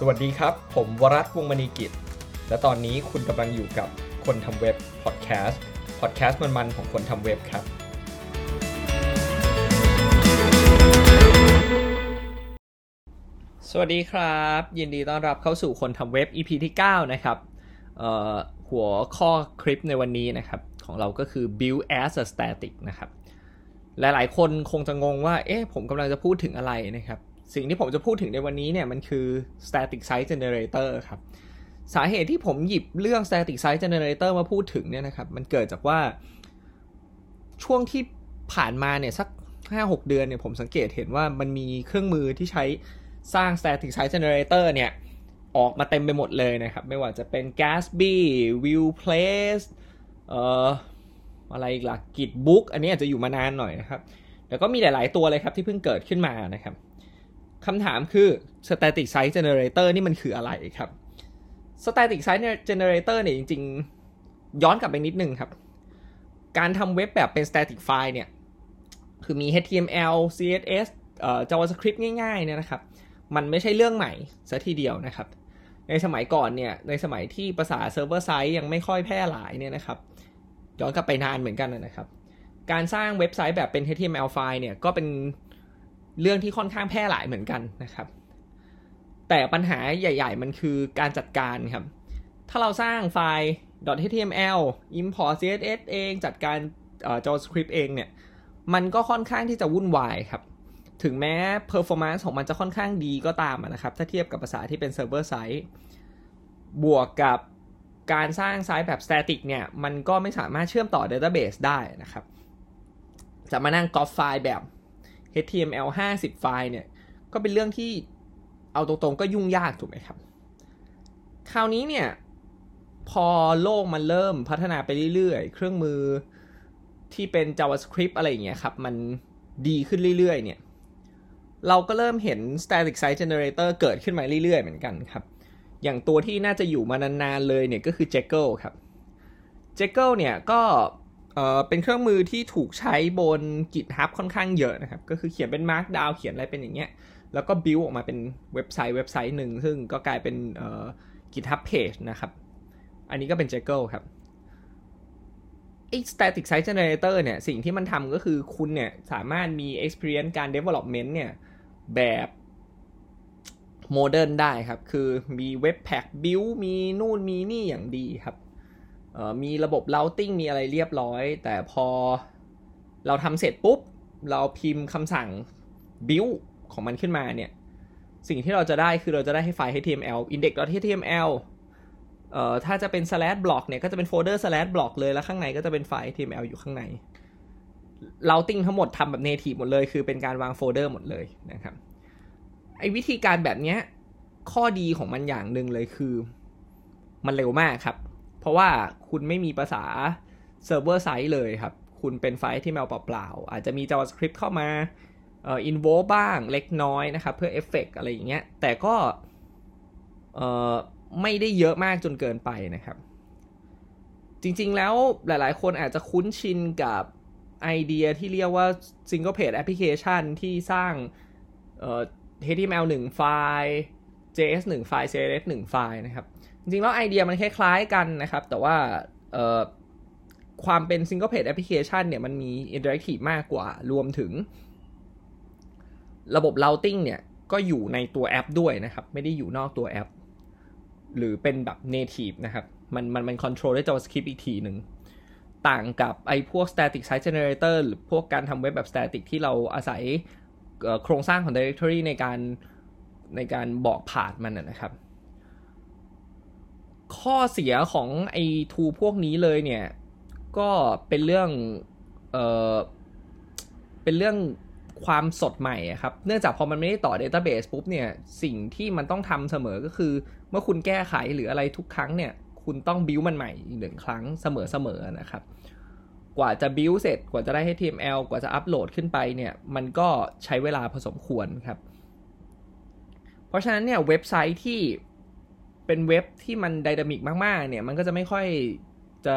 สวัสดีครับ ผมวรัตน์วงมณีกิจ และตอนนี้คุณกำลังอยู่กับคนทำเว็บพอดแคสต์พอดแคสต์มันๆของคนทำเว็บครับ สวัสดีครับ ยินดีต้อนรับเข้าสู่คนทำเว็บ EP ที่ 9 นะครับหัวข้อคลิปในวันนี้นะครับ ของเราก็คือ build as a static นะครับ หลายๆ คนคงจะงงว่า เอ๊ะผมกำลังจะพูดถึงอะไรนะครับ สิ่งที่ผมจะพูดถึงในวันนี้เนี่ยมันคือ static site generator ครับ สาเหตุที่ผมหยิบเรื่อง static site generator มาพูดถึงเนี่ยนะครับ มันเกิดจากว่าช่วงที่ผ่านมาเนี่ยสัก 5-6 เดือนเนี่ยผมสังเกตเห็นว่ามันมีเครื่องมือที่ใช้สร้าง static site generator เนี่ยออกมาเต็มไปหมดเลยนะครับ ไม่ว่าจะเป็น Gatsby Viewplace เอ่ออะไรอีกล่ะ Gitbook อันนี้อาจจะอยู่มานานหน่อยนะครับ แล้วก็มีหลาย ๆ ตัวเลยครับที่เพิ่งเกิดขึ้นมานะครับ คำถามคือ static site generator นี่มันคืออะไรครับ static site generator เนี่ยจริง ๆ ย้อนกลับไปนิดนึงครับ การทำเว็บแบบเป็น static file เนี่ย คือมี HTML CSS เอ่อ JavaScript ง่ายๆเนี่ยนะครับ มันไม่ใช่เรื่องใหม่ซะทีเดียวนะครับ ในสมัยก่อนเนี่ย ในสมัยที่ภาษา server side ยังไม่ค่อยแพร่หลายเนี่ยนะครับ ย้อนกลับไปนานเหมือนกันนะครับ การสร้างเว็บไซต์แบบเป็น HTML ไฟล์เนี่ยก็เป็น เรื่องที่ค่อนข้างแพร่หลายเหมือนกันนะครับ แต่ปัญหาใหญ่ ๆ มันคือการจัดการครับ ถ้าเราสร้างไฟล์ .html import css เองจัดการ JavaScript เองเนี่ย มันก็ค่อนข้างที่จะวุ่นวายครับ ถึงแม้ performance ของมันจะค่อนข้างดีก็ตามนะครับ ถ้าเทียบกับภาษาที่เป็น server side บวกกับการสร้างไซต์แบบ static เนี่ย มันก็ไม่สามารถเชื่อมต่อ database ได้นะครับ จะมานั่งก๊อปไฟล์แบบ HTML 50 ไฟล์เนี่ย ก็เป็นเรื่องที่เอาตรงๆก็ยุ่งยากถูกไหมครับ คราวนี้เนี่ย พอโลกมันเริ่มพัฒนาไปเรื่อยๆ เครื่องมือที่เป็น JavaScript อะไรอย่างเงี้ยครับ มันดีขึ้นเรื่อยๆ เนี่ย เราก็เริ่มเห็น static site generator เกิดขึ้นมาเรื่อยๆ เหมือนกันครับ อย่างตัวที่น่าจะอยู่มานานๆเลยเนี่ยก็คือ Jekyll ครับ Jekyll เนี่ยก็ เป็นเครื่องมือที่ถูกใช้บน GitHub ค่อนข้างเยอะนะครับ ก็คือเขียนเป็น Markdown เขียนอะไรเป็นอย่างเงี้ย แล้วก็ build ออกมาเป็นเว็บไซต์เว็บไซต์หนึ่ง ซึ่งก็กลายเป็น GitHub page นะครับ อันนี้ก็เป็น Jekyll ครับไอ้ static site generator เนี่ย สิ่งที่มันทำก็คือคุณเนี่ย สามารถมี experience การ development เนี่ย แบบ modern ได้ครับ คือมี webpack build มีนู่นมีนี่อย่างดีครับ มีระบบ routing มีอะไรเรียบร้อย แต่พอเราทำเสร็จปุ๊บ เราพิมพ์คำสั่ง build ของมันขึ้นมาเนี่ย สิ่งที่เราจะได้คือเราจะได้ให้ไฟล์ HTML index.html เอ่อถ้าจะเป็น slash blog เนี่ยก็จะเป็นโฟลเดอร์ slash blog เลย แล้วข้างในก็จะเป็นไฟล์ HTML อยู่ข้างใน routing ทั้งหมดทำแบบ native หมดเลย คือเป็นการวางโฟลเดอร์หมดเลยนะครับ ไอ้วิธีการแบบนี้ข้อดีของมันอย่างหนึ่งเลยคือ มันเร็วมากครับ เพราะว่าคุณไม่มีภาษา server-side เลยครับ คุณเป็นไฟล์ HTML เปล่าๆ อาจจะมี JavaScript เข้ามาเอ่อ invoke บ้างเล็กน้อยนะครับ เพื่อเอฟเฟกอะไรอย่างเงี้ย แต่ก็เอ่อไม่ได้เยอะมากจนเกินไปนะครับ จริงๆแล้วหลายๆ คนอาจจะคุ้นชินกับไอเดียที่เรียกว่า single page application ที่สร้างเอ่อ HTML 1ไฟล์ JS 1ไฟล์ CSS 1ไฟล์นะครับ จริงๆ แล้วไอเดียมันคล้ายๆกันนะครับ แต่ว่าความเป็น single page application เนี่ยมันมี interactive มากกว่ารวมถึง ระบบ routing เนี่ย ก็อยู่ในตัวแอปด้วยนะครับ ไม่ได้อยู่นอกตัวแอป หรือเป็นแบบ native นะครับ มันมันมัน control ด้วย JavaScript อีกทีหนึ่งต่างกับไอ้พวก static site generator หรือพวกการทำเว็บแบบ static ที่เราอาศัยโครงสร้างของ directory ในการ ในการบอกผ่านมันนะครับ ข้อเสียของไอ้ทูพวกนี้เลยเนี่ย ก็เป็นเรื่องเออเป็นเรื่องความสดใหม่ครับ เนื่องจากพอมันไม่ได้ต่อ database ปุ๊บเนี่ย สิ่งที่มันต้องทำเสมอก็คือ เมื่อคุณแก้ไขหรืออะไรทุกครั้งเนี่ย คุณต้องบิวมันใหม่อีกหนึ่งครั้งเสมอๆนะครับ กว่าจะบิวเสร็จ กว่าจะได้ HTML กว่าจะอัปโหลดขึ้นไปเนี่ย มันก็ใช้เวลาพอสมควรครับ เพราะฉะนั้นเนี่ยเว็บไซต์ที่เป็นเว็บที่มันไดนามิกมากๆ เนี่ย มันก็จะไม่ค่อยจะ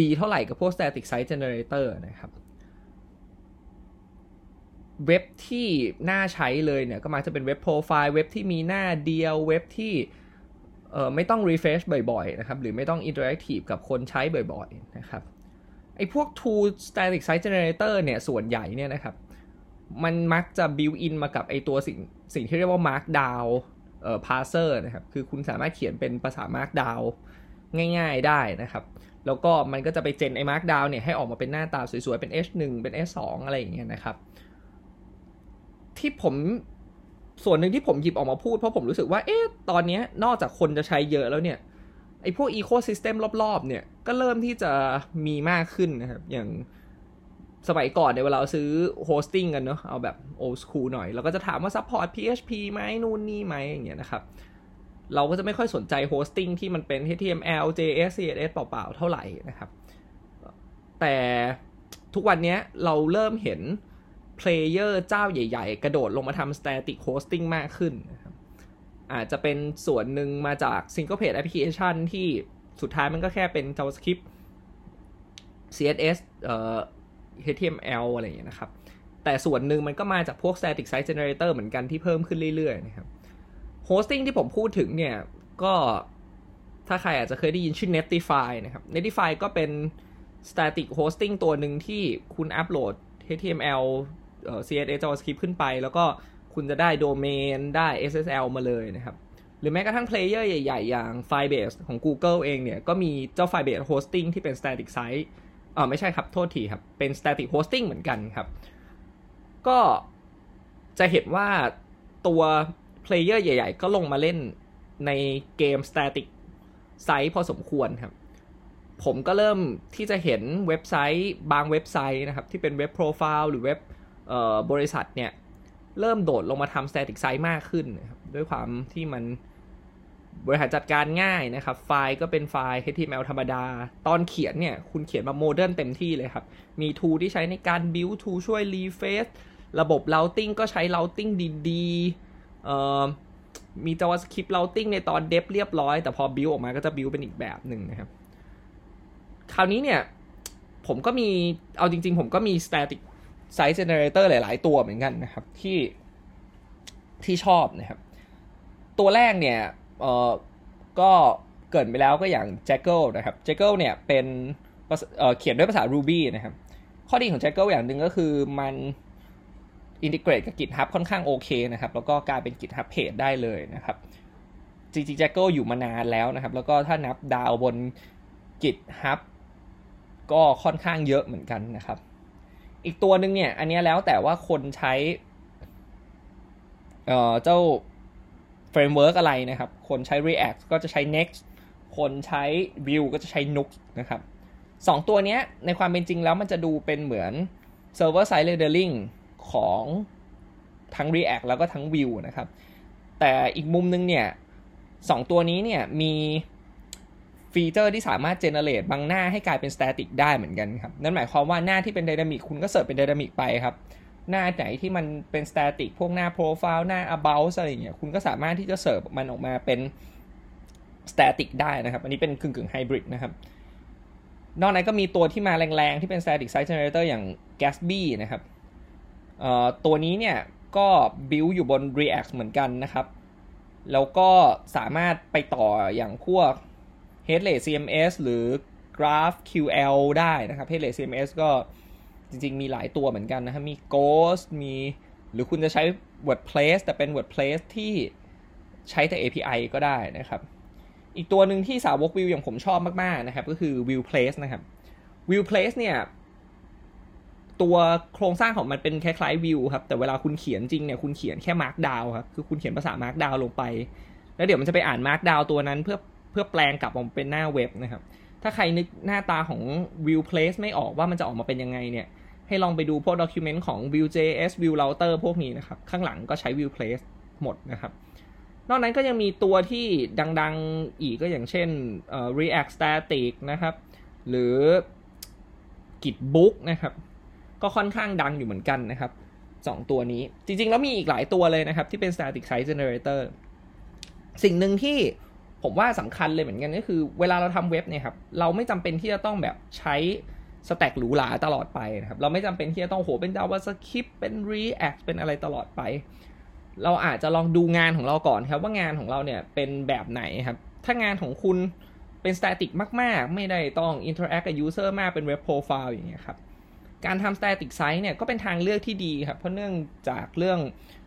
ดีเท่าไหร่กับพวก static site generator นะครับ เว็บที่น่าใช้เลยเนี่ย ก็มักจะเป็นเว็บโปรไฟล์เว็บที่มีหน้าเดียวเว็บที่เอ่อไม่ต้อง refresh บ่อยๆ นะครับ หรือไม่ต้อง interactive กับคนใช้บ่อยๆ นะครับไอ้พวก tool static site generator เนี่ย ส่วนใหญ่เนี่ยนะครับ มันมักจะ build in มากับไอตัวสิ่ง สิ่งที่เรียกว่า markdown เอ่อ parser นะครับ คือคุณสามารถเขียนเป็นภาษา markdown ง่ายๆได้นะครับ แล้วก็มันก็จะไปเจนไอ้ markdown เนี่ยให้ออกมาเป็นหน้าตาสวยๆ เป็น h1 เป็น h2 อะไรอย่างเงี้ยนะครับ ที่ผมส่วนหนึ่งที่ผมหยิบออกมาพูดเพราะผมรู้สึกว่า เอ๊ะ ตอนนี้นอกจากคนจะใช้เยอะแล้วเนี่ย ไอ้พวก ecosystem รอบๆ เนี่ย ก็เริ่มที่จะมีมากขึ้นนะครับ อย่าง สมัยก่อนเนี่ยเวลาเราซื้อ hosting กันเนาะเอาแบบ old school หน่อย เราก็จะถามว่า support PHP ไหมนู่นนี่ไหมอย่างเงี้ยนะครับ เราก็จะไม่ค่อยสนใจ hosting ที่มันเป็น HTML JS CSS เปล่าๆ เท่าไหร่นะครับ แต่ทุกวันนี้เราเริ่มเห็น player เจ้าใหญ่ ๆ กระโดดลงมาทำ static hosting มากขึ้นนะครับอาจจะเป็นส่วนหนึ่งมาจาก single page application ที่สุดท้ายมันก็แค่เป็น JavaScript CSS เอ่อ HTML อะไรอย่างเงี้ยนะครับ แต่ส่วนหนึ่งมันก็มาจากพวก static site generator เหมือนกันที่เพิ่มขึ้นเรื่อยๆนะครับ hosting ที่ผมพูดถึงเนี่ยก็ถ้าใครอาจจะเคยได้ยินชื่อ Netlify นะครับ Netlify ก็เป็น static hosting ตัวหนึ่งที่คุณอัปโหลด HTML CSS JavaScript ขึ้นไป แล้วก็คุณจะได้โดเมนได้ SSL มาเลยนะครับ หรือแม้กระทั่ง player ใหญ่ ๆ อย่าง Firebase ของ Google เองเนี่ย ก็มีเจ้า Firebase hosting ที่เป็น static site อ่าไม่ใช่ครับ โทษทีครับ เป็น static hosting เหมือนกันครับ ก็จะเห็นว่าตัว player ใหญ่ ๆ ก็ลงมาเล่นในเกม static site พอสมควรครับ ผมก็เริ่มที่จะเห็นเว็บไซต์บางเว็บไซต์นะครับ ที่เป็นเว็บโปรไฟล์หรือเว็บบริษัทเนี่ย เริ่มโดดลงมาทำ static site มากขึ้นนด้วยความที่มัน บริหารจัดการง่ายนะครับ ไฟล์ก็เป็นไฟล์ HTML ธรรมดา ตอนเขียนเนี่ยคุณเขียนมาโมเดิร์นเต็มที่เลยครับ มี tool ที่ใช้ในการ build tool ช่วย refresh ระบบ routing ก็ใช้ routing ดีๆมี JavaScript routing ในตอน dev เรียบร้อย แต่พอ build ออกมาก็จะ build เป็นอีกแบบหนึ่งนะครับ คราวนี้เนี่ย ผมก็มี เอาจริงๆ ผมก็มี static site generator หลาย ๆ ตัวเหมือนกันนะครับ ที่ที่ชอบนะครับ ตัวแรกเนี่ย เอ่อก็เกิดไปแล้วก็อย่าง Jackal นะครับ Jackal เนี่ยเป็นเขียนด้วยภาษา Ruby นะครับ ข้อดีของ Jekyll อย่างหนึ่งก็คือมัน integrate กับ GitHub ค่อนข้างโอเคนะครับ แล้วก็กลายเป็น GitHub Page ได้เลยนะครับ จริงๆ Jekyll อยู่มานานแล้วนะครับ แล้วก็ถ้านับดาวบน GitHub ก็ค่อนข้างเยอะเหมือนกันนะครับ อีกตัวหนึ่งเนี่ย อันนี้แล้วแต่ว่าคนใช้เจ้า framework อะไรนะครับ คนใช้ React ก็จะใช้ Next คนใช้ Vue ก็จะใช้ Nuxt นะครับสองตัวนี้ในความเป็นจริงแล้วมันจะดูเป็นเหมือน Server Side Rendering ของทั้ง React แล้วก็ทั้ง Vue นะครับ แต่อีกมุมนึงเนี่ยสองตัวนี้เนี่ยมีฟีเจอร์ที่สามารถ generate บางหน้าให้กลายเป็น static ได้เหมือนกันครับ นั่นหมายความว่าหน้าที่เป็น dynamic คุณก็เสิร์ฟเป็น dynamic ไปครับ หน้าไหนที่มันเป็น static พวกหน้าโปรไฟล์หน้า about อะไรเงี้ยคุณก็สามารถที่จะเสิร์ฟมันออกมาเป็นสแตติกได้นะครับ อันนี้เป็นกึ่งกึ่งไฮบริดนะครับ นอกนั้นก็มีตัวที่มาแรงๆ ที่เป็น static site generator อย่าง Gatsby นะครับตัวนี้เนี่ยก็ build อยู่บน React เหมือนกันนะครับ แล้วก็สามารถไปต่ออย่างพวก Headless CMS หรือ GraphQL ได้นะครับ Headless CMS ก็ จริง ๆ มีหลายตัวเหมือนกันนะครับมี Ghost มีหรือคุณจะใช้ WordPress แต่เป็น WordPress ที่ใช้แต่ API ก็ได้นะครับ อีกตัวหนึ่งที่สาวกวิวอย่างผมชอบมาก ๆ นะครับ ก็คือ View Place นะครับ View Place เนี่ย ตัวโครงสร้างของมันเป็นคล้ายๆ View ครับ แต่เวลาคุณเขียนจริงเนี่ย คุณเขียนแค่ Markdown ครับ คือคุณเขียนภาษา Markdown ลงไป แล้วเดี๋ยวมันจะไปอ่าน Markdown ตัวนั้นเพื่อเพื่อแปลงกลับออกมาเป็นหน้าเว็บนะครับ ถ้าใครนึกหน้าตาของ View Place ไม่ออกว่ามันจะออกมาเป็นยังไงเนี่ย ให้ลองไปดูพวก document ของ Vue.js Vue Router พวกนี้นะครับ ข้างหลังก็ใช้ View Place หมดนะครับ นอกนั้นก็ยังมีตัวที่ดังๆอีกก็อย่างเช่น React Static นะครับ หรือ Gitbook นะครับ ก็ค่อนข้างดังอยู่เหมือนกันนะครับสองตัวนี้ จริงๆ แล้วมีอีกหลายตัวเลยนะครับ ที่เป็น Static Site Generator สิ่งหนึ่งที่ผมว่าสำคัญเลยเหมือนกันก็คือ เวลาเราทำเว็บเนี่ยครับ เราไม่จำเป็นที่จะต้องแบบใช้ static หรูหราตลอดไปนะครับ เราไม่จำเป็นที่จะต้องโหเป็น JavaScript เป็น React เป็นอะไรตลอดไป เราอาจจะลองดูงานของเราก่อนครับ ว่างานของเราเนี่ยเป็นแบบไหนครับ ถ้างานของคุณเป็น static มาก ๆ ไม่ได้ต้อง interact กับ user มากเป็น web profile อย่างเงี้ยครับ การทำ static site เนี่ยก็เป็นทางเลือกที่ดีครับ เพราะเนื่องจากเรื่อง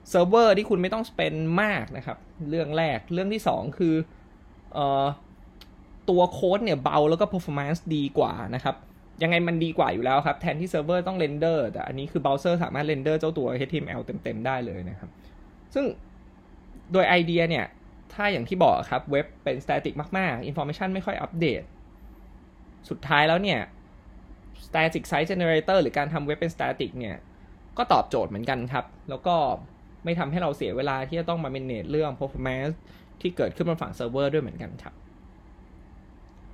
เซิร์ฟเวอร์ที่คุณไม่ต้อง spend มากนะครับ เรื่องแรกเรื่องที่ 2 คือออตัวโค้ดเนี่ยเบาแล้วก็ performance ดีกว่านะครับ ยังไงมันดีกว่าอยู่แล้วครับ แทนที่เซิร์ฟเวอร์ต้อง render แต่อันนี้คือเบราว์เซอร์สามารถ render เจ้าตัว HTML เต็มๆได้เลยนะครับ ซึ่งโดยไอเดียเนี่ย ถ้าอย่างที่บอกครับ เว็บเป็น static มากๆ information ไม่ค่อยอัปเดต สุดท้ายแล้วเนี่ย static site generator หรือการทำเว็บเป็น static เนี่ย ก็ตอบโจทย์เหมือนกันครับ แล้วก็ไม่ทำให้เราเสียเวลาที่จะต้องมา manage เรื่อง performance ที่เกิดขึ้นบนฝั่งเซิร์ฟเวอร์ด้วยเหมือนกันครับ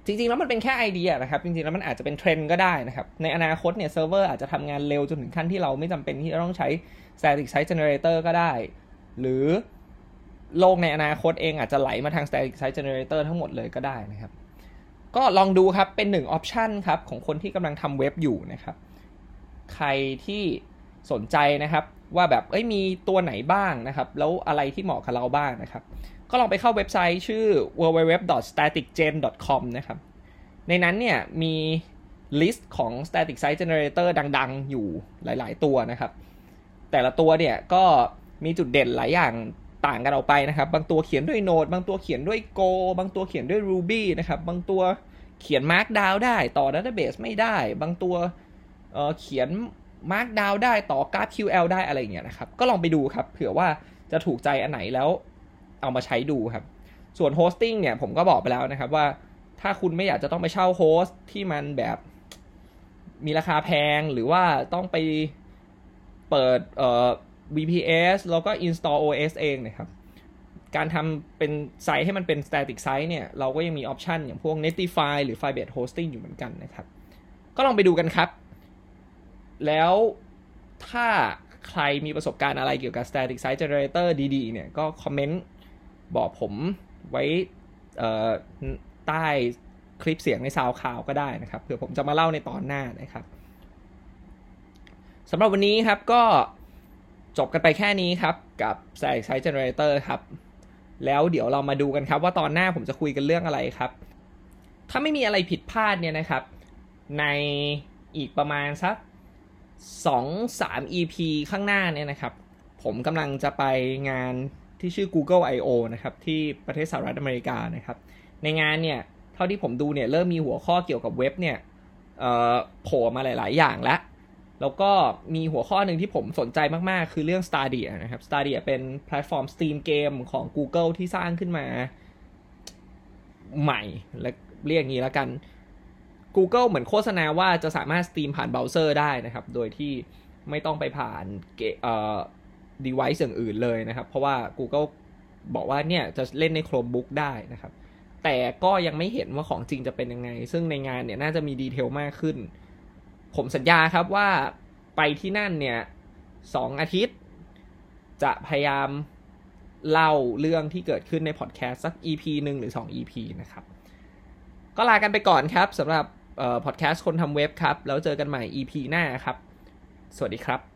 จริงๆ แล้วมันเป็นแค่ไอเดียนะครับ จริงๆ แล้วมันอาจจะเป็นเทรนด์ก็ได้นะครับ ในอนาคตเนี่ยเซิร์ฟเวอร์อาจจะทำงานเร็วจนถึงขั้นที่เราไม่จำเป็นที่จะต้องใช้ static site generator ก็ได้ หรือโลกในอนาคตเองอาจจะไหลมาทาง static site generator ทั้งหมดเลยก็ได้นะครับ ก็ลองดูครับเป็นหนึ่ง option ครับของคนที่กำลังทำเว็บอยู่นะครับ ใครที่ สนใจนะครับ ว่าแบบเอ้ยมีตัวไหนบ้างนะครับ แล้วอะไรที่เหมาะกับเราบ้างนะครับ ก็ลองไปเข้าเว็บไซต์ชื่อ www.staticgen.com นะครับ ในนั้นเนี่ยมีลิสต์ของ static site generator ดังๆ อยู่หลายๆ ตัวนะครับ แต่ละตัวเนี่ยก็มีจุดเด่นหลายอย่างต่างกันออกไปนะครับ บางตัวเขียนด้วย Node บางตัวเขียนด้วย Go บางตัวเขียนด้วย Ruby นะครับ บางตัวเขียน Markdown ได้ ต่อ Database ไม่ได้ บางตัวเเขียน Markdown ได้ต่อ GraphQL ได้อะไรเงี้ยนะครับ ก็ลองไปดูครับ เผื่อว่าจะถูกใจอันไหนแล้วเอามาใช้ดูครับ ส่วน Hosting เนี่ยผมก็บอกไปแล้วนะครับว่าถ้าคุณไม่อยากจะต้องไปเช่าโฮสต์ที่มันแบบมีราคาแพงหรือว่าต้องไปเปิดเอ่อ VPS แล้วก็ install OS เองนะครับ การทำเป็นไซต์ให้มันเป็น static site เนี่ย เราก็ยังมีออปชันอย่างพวก Netlify หรือ Firebase Hosting อยู่เหมือนกันนะครับ ก็ลองไปดูกันครับ แล้วถ้าใครมีประสบการณ์อะไรเกี่ยวกับ static site generator ดีๆ เนี่ย ก็คอมเมนต์บอกผมไว้ใต้คลิปเสียงในซาวคลาวก็ได้นะครับเผื่อผมจะมาเล่าในตอนหน้านะครับสำหรับวันนี้ครับก็จบกันไปแค่นี้ครับ กับ Static Site Generator ครับ แล้วเดี๋ยวเรามาดูกันครับ ว่าตอนหน้าผมจะคุยกันเรื่องอะไรครับ ถ้าไม่มีอะไรผิดพลาดเนี่ยนะครับ ในอีกประมาณสัก 2-3 EP ข้างหน้าเนี่ยนะครับ ผมกำลังจะไปงานที่ชื่อ Google I/O นะครับ ที่ประเทศสหรัฐอเมริกานะครับ ในงานเนี่ย เท่าที่ผมดูเนี่ย เริ่มมีหัวข้อเกี่ยวกับเว็บเนี่ยโผล่มาหลาย ๆ อย่างแล้ว แล้วก็มีหัวข้อหนึ่งที่ผมสนใจมาก ๆ คือเรื่อง Stadia นะครับ Stadia เป็นแพลตฟอร์ม stream เกมของ Google ที่สร้างขึ้นมาใหม่และเรียกงี้แล้วกัน Google เหมือนโฆษณาว่าจะสามารถ stream ผ่านเบราว์เซอร์ได้นะครับ โดยที่ไม่ต้องไปผ่านเอ่อ device อย่างอื่นเลยนะครับ เพราะว่า Google บอกว่าเนี่ยจะเล่นใน Chromebook ได้นะครับ แต่ก็ยังไม่เห็นว่าของจริงจะเป็นยังไง ซึ่งในงานเนี่ยน่าจะมีดีเทลมากขึ้น ผมสัญญาครับว่าไปที่นั่นเนี่ยสองอาทิตย์ จะพยายามเล่าเรื่องที่เกิดขึ้นในพอดแคสต์สัก EP หนึ่งหรือ 2 EP นะครับ ก็ลากันไปก่อนครับสำหรับ พอดแคสต์คนทำเว็บครับ แล้วเจอกันใหม่ EP หน้าครับ สวัสดีครับ